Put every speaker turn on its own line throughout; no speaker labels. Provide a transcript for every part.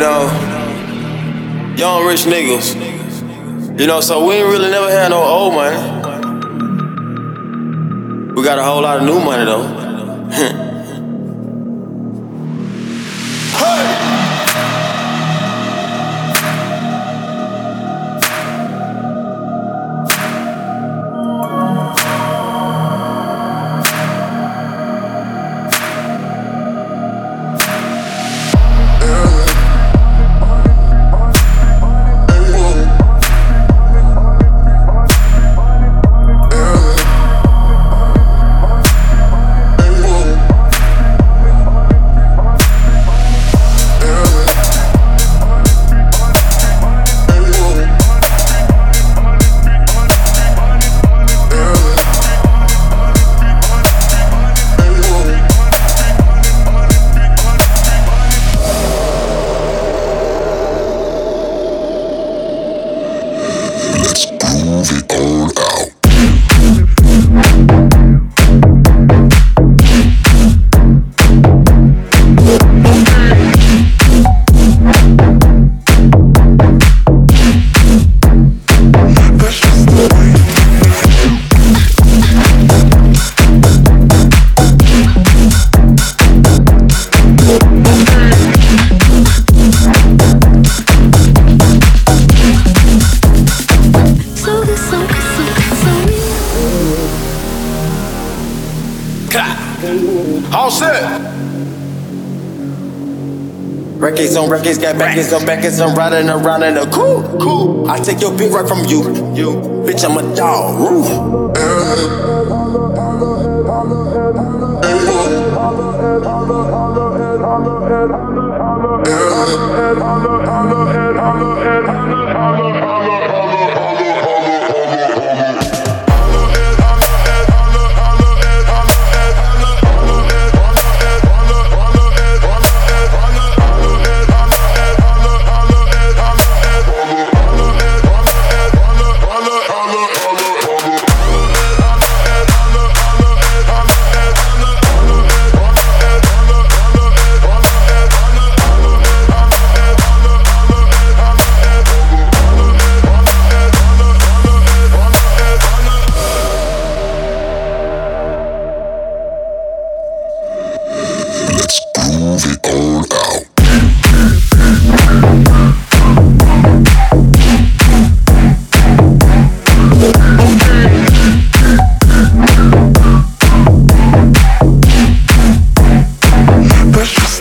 know, young rich niggas. You know, so we ain't really never had no old money. We got a whole lot of new money though.
All set.
Records on records, got backers on backers, I'm riding around in a cool, cool. I take your beat right from you, you. Bitch, I'm a dog. Woo.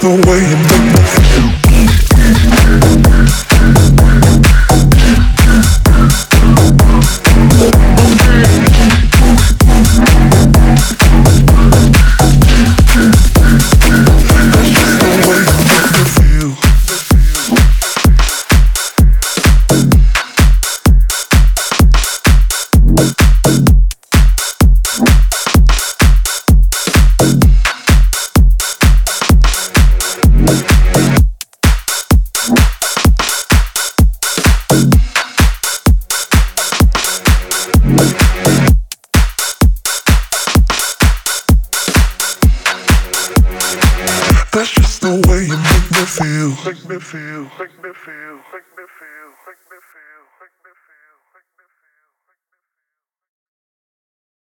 That's Make me feel. Make me feel. Make me feel.